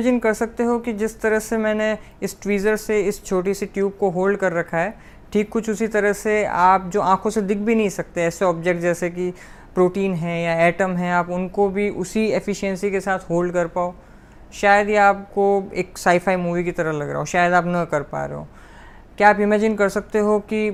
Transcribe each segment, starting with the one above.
Imagine कर सकते हो कि जिस तरह से मैंने इस ट्वीज़र से इस छोटी सी ट्यूब को होल्ड कर रखा है, ठीक कुछ उसी तरह से आप जो आँखों से दिख भी नहीं सकते ऐसे ऑब्जेक्ट जैसे कि प्रोटीन है या एटम है, आप उनको भी उसी एफिशिएंसी के साथ होल्ड कर पाओ। शायद ये आपको एक साईफाई मूवी की तरह लग रहा हो, शायद आप न कर पा रहे हो। क्या आप इमेजिन कर सकते हो कि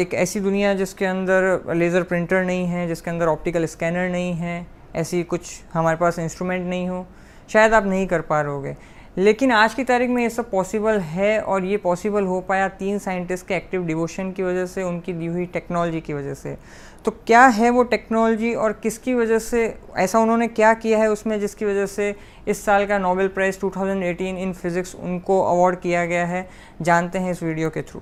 एक ऐसी दुनिया जिसके अंदर लेज़र प्रिंटर नहीं है, जिसके अंदर ऑप्टिकल स्कैनर नहीं है, ऐसी कुछ हमारे पास इंस्ट्रूमेंट नहीं हो। शायद आप नहीं कर पा रहोगे। लेकिन आज की तारीख में ये सब पॉसिबल है और ये पॉसिबल हो पाया तीन साइंटिस्ट के एक्टिव डिवोशन की वजह से, उनकी दी हुई टेक्नोलॉजी की वजह से। तो क्या है वो टेक्नोलॉजी और किसकी वजह से, ऐसा उन्होंने क्या किया है उसमें जिसकी वजह से इस साल का नोबेल प्राइज़ 2018 इन फिज़िक्स उनको अवार्ड किया गया है? जानते हैं इस वीडियो के थ्रू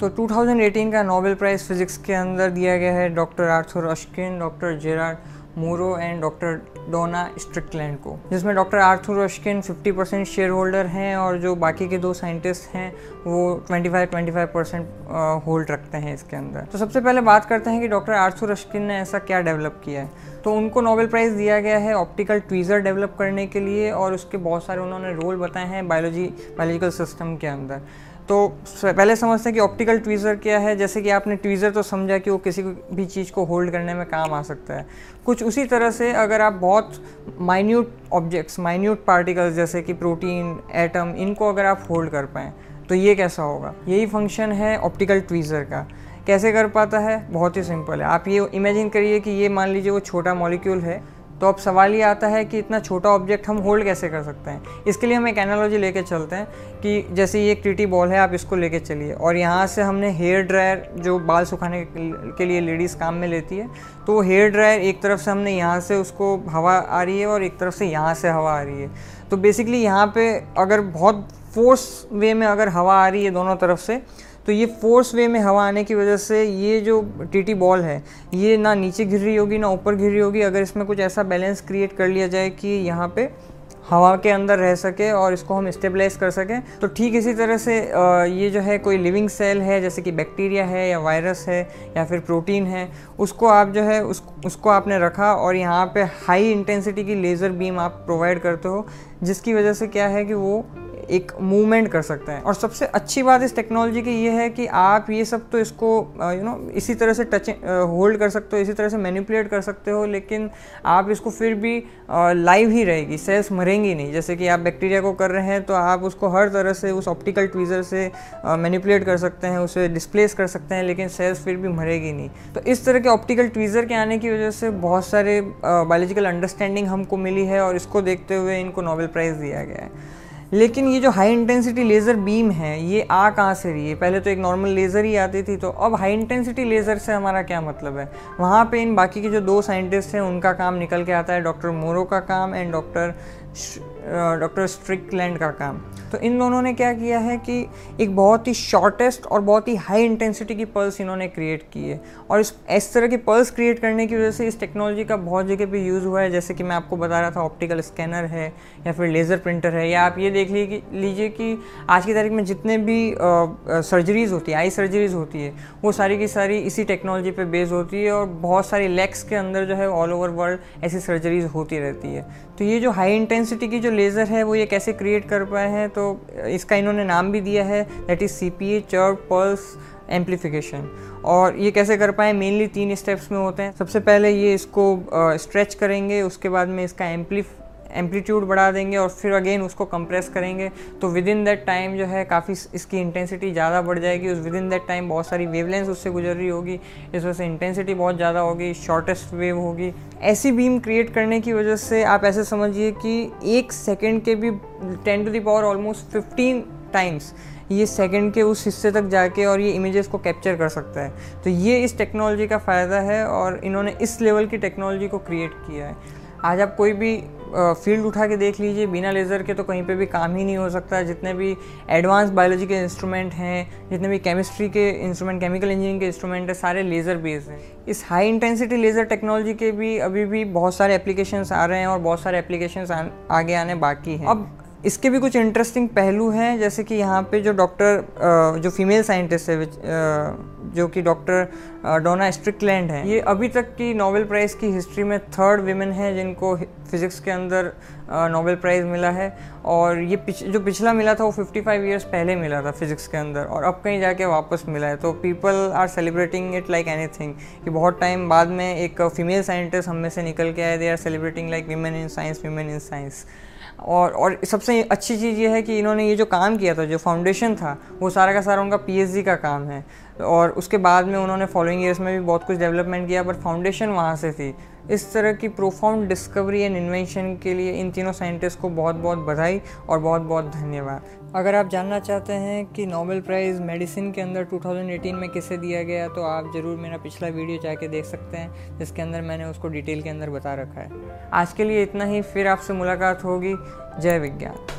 तो 2018 का नोबेल प्राइज़ फिज़िक्स के अंदर दिया गया है doctor Arthur Ashkin doctor Gerard Mourou and doctor Donna Strickland को, जिसमें doctor Arthur Ashkin 50 percent shareholder हैं और जो बाकी के दो साइंटिस्ट हैं, वो 25-25 परसेंट होल्ड रखते हैं इसके अंदर। तो सबसे पहले बात करते हैं कि डॉक्टर आर्थर अश्किन ने ऐसा क्या डेवलप किया है। तो उनको नोबेल प्राइज़ दिया गया है ऑप्टिकल ट्वीज़र डेवलप करने के लिए और उसके बहुत सारे उन्होंने रोल बताए हैं बायोलॉजी बायोलॉजिकल सिस्टम के अंदर। तो पहले समझते हैं कि ऑप्टिकल ट्वीज़र क्या है। जैसे कि आपने ट्वीज़र तो समझा कि वो किसी भी चीज़ को होल्ड करने में काम आ सकता है। कुछ उसी तरह से अगर आप बहुत माइन्यूट ऑब्जेक्ट्स माइन्यूट पार्टिकल्स जैसे कि प्रोटीन एटम इनको अगर आप होल्ड कर पाएँ तो ये कैसा होगा? यही फ़ंक्शन है ऑप्टिकल ट्वीज़र का। कैसे कर पाता है? बहुत ही सिंपल है। आप ये इमेजिन करिए कि ये मान लीजिए वो छोटा मॉलिक्यूल है तो अब सवाल ये आता है कि इतना छोटा ऑब्जेक्ट हम होल्ड कैसे कर सकते हैं? इसके लिए हम एक एनालॉजी लेके चलते हैं कि जैसे ये एक टीटी बॉल है, आप इसको लेके चलिए। और यहाँ से हमने हेयर ड्रायर जो बाल सुखाने के लिए लेडीज़ काम में लेती है तो हेयर ड्रायर एक तरफ़ से हमने यहाँ से उसको हवा आ रही है और एक तरफ़ से यहाँ से हवा आ रही है। तो बेसिकली यहाँ पे अगर बहुत फोर्स वे में अगर हवा आ रही है दोनों तरफ़ से तो ये फोर्स वे में हवा आने की वजह से ये जो टीटी बॉल है, ये ना नीचे गिर रही होगी, ना ऊपर गिर रही होगी। अगर इसमें कुछ ऐसा बैलेंस क्रिएट कर लिया जाए कि यहाँ पे हवा के अंदर रह सके और इसको हम स्टेबलाइज कर सकें तो ठीक इसी तरह से ये जो है कोई लिविंग सेल है, जैसे कि बैक्टीरिया है या वायरस है या फिर प्रोटीन है, उसको आप जो है, उस, उसको आपने रखा और यहाँ पे हाई इंटेंसिटी की लेज़र बीम आप प्रोवाइड करते हो, जिसकी वजह से क्या है कि वो एक मूवमेंट कर सकते हैं। और सबसे अच्छी बात इस टेक्नोलॉजी की ये है कि आप ये सब तो इसको यू नो इसी तरह से टच होल्ड कर सकते हो, इसी तरह से मैनिपुलेट कर सकते हो, लेकिन आप इसको फिर भी लाइव ही रहेगी सेल्स मरेंगी नहीं। जैसे कि आप बैक्टीरिया को कर रहे हैं तो आप उसको हर तरह से, उस ऑप्टिकल ट्वीज़र से मैनिपुलेट कर सकते हैं, उसे डिस्प्लेस कर सकते हैं, लेकिन सेल्स फिर भी मरेगी नहीं। तो इस तरह के ऑप्टिकल ट्वीज़र के आने की वजह से बहुत सारे बायोलॉजिकल अंडरस्टैंडिंग हमको मिली है और इसको देखते हुए इनको नोबेल प्राइज़ दिया गया है। लेकिन ये जो हाई इंटेंसिटी लेज़र बीम है, ये आ कहाँ से रही है? पहले तो एक नॉर्मल लेज़र ही आती थी तो अब हाई इंटेंसिटी लेज़र से हमारा क्या मतलब है? वहाँ पे इन बाकी के जो दो साइंटिस्ट हैं, उनका काम निकल के आता है डॉक्टर मोरो का काम एंड डॉक्टर डॉक्टर स्ट्रिकलैंड का काम। तो इन दोनों ने क्या किया है कि एक बहुत ही शॉर्टेस्ट और बहुत ही हाई इंटेंसिटी की पल्स इन्होंने क्रिएट की है। और इस इस तरह की पल्स क्रिएट करने की वजह से इस टेक्नोलॉजी का बहुत जगह पे यूज़ हुआ है। जैसे कि मैं आपको बता रहा था ऑप्टिकल स्कैनर है या फिर लेज़र प्रिंटर है। या आप ये देख लीजिए कि आज की तारीख में जितने भी सर्जरीज़ होती है आई सर्जरीज़ होती है, वो सारी की सारी इसी टेक्नोलॉजी पर बेस होती है और बहुत सारी लेग्स के अंदर जो है ऑल ओवर वर्ल्ड ऐसी सर्जरीज़ होती रहती है। तो ये जो हाई इंटेंसिटी की जो लेज़र है, वो ये कैसे क्रिएट कर पाए हैं तो इसका इन्होंने नाम भी दिया है that is C P A chirped pulse amplification और ये कैसे कर पाए मेनली तीन स्टेप्स में होते हैं. सबसे पहले ये इसको स्ट्रेच करेंगे, उसके बाद में इसका एम्पलीफ एम्पलीट्यूड बढ़ा देंगे और फिर अगेन उसको कंप्रेस करेंगे तो विद इन दैट टाइम जो है काफ़ी इसकी इंटेंसिटी ज़्यादा बढ़ जाएगी। उस विद इन दैट टाइम बहुत सारी वेवलेंस उससे गुजर रही होगी, इस वजह से इंटेंसिटी बहुत ज़्यादा होगी शॉर्टेस्ट वेव होगी। ऐसी बीम क्रिएट करने की वजह से आप ऐसे समझिए कि एक सेकेंड के भी ten to the power almost fifteen times ये सेकंड के उस हिस्से तक जाके और ये इमेजेस को कैप्चर कर सकता है। तो ये इस टेक्नोलॉजी का फ़ायदा है और इन्होंने इस लेवल की टेक्नोलॉजी को क्रिएट किया है। आज आप कोई भी फ़ील्ड उठा के देख लीजिए, बिना लेज़र के तो कहीं पे भी काम ही नहीं हो सकता। जितने भी एडवांस बायोलॉजी के इंस्ट्रूमेंट हैं, जितने भी केमिस्ट्री के इंस्ट्रूमेंट केमिकल इंजीनियरिंग के इंस्ट्रूमेंट हैं, सारे लेज़र बेस्ड हैं। इस हाई इंटेंसिटी लेज़र टेक्नोलॉजी के भी अभी भी बहुत सारे एप्लीकेशंस आ रहे हैं और बहुत सारे एप्लीकेशंस आगे आने बाकी हैं। अब इसके भी कुछ इंटरेस्टिंग पहलू हैं, जैसे कि यहाँ पे जो डॉक्टर जो फीमेल साइंटिस्ट है जो कि डॉक्टर डोना स्ट्रिकलैंड है, ये अभी तक की नोबेल प्राइज़ की हिस्ट्री में थर्ड वीमेन है जिनको फिज़िक्स के अंदर नोबेल प्राइज़ मिला है और ये पिछ, जो पिछला मिला था वो 55 फाइव ईयर्स पहले मिला था फिज़िक्स के अंदर और अब कहीं जाके वापस मिला है। तो people are celebrating it like any कि बहुत टाइम बाद में एक फीमेल साइंटिस्ट हम में से निकल के आए they are celebrating like women in science women in science और और सबसे अच्छी चीज़ ये है कि इन्होंने ये जो काम किया था जो फाउंडेशन था वो सारा का सारा उनका पीएचडी का काम है। और उसके बाद में उन्होंने फॉलोइंग ईयर्स में भी बहुत कुछ डेवलपमेंट किया बट फाउंडेशन वहाँ से थी। इस तरह की प्रोफाउंड डिस्कवरी एंड इन्वेंशन के लिए इन तीनों साइंटिस्ट को बहुत बहुत बधाई और बहुत बहुत धन्यवाद। अगर आप जानना चाहते हैं कि नोबेल प्राइज़ मेडिसिन के अंदर 2018 में किसे दिया गया तो आप ज़रूर मेरा पिछला वीडियो जाके देख सकते हैं, जिसके अंदर मैंने उसको डिटेल के अंदर बता रखा है। आज के लिए इतना ही, फिर आपसे मुलाकात होगी। जय विज्ञान।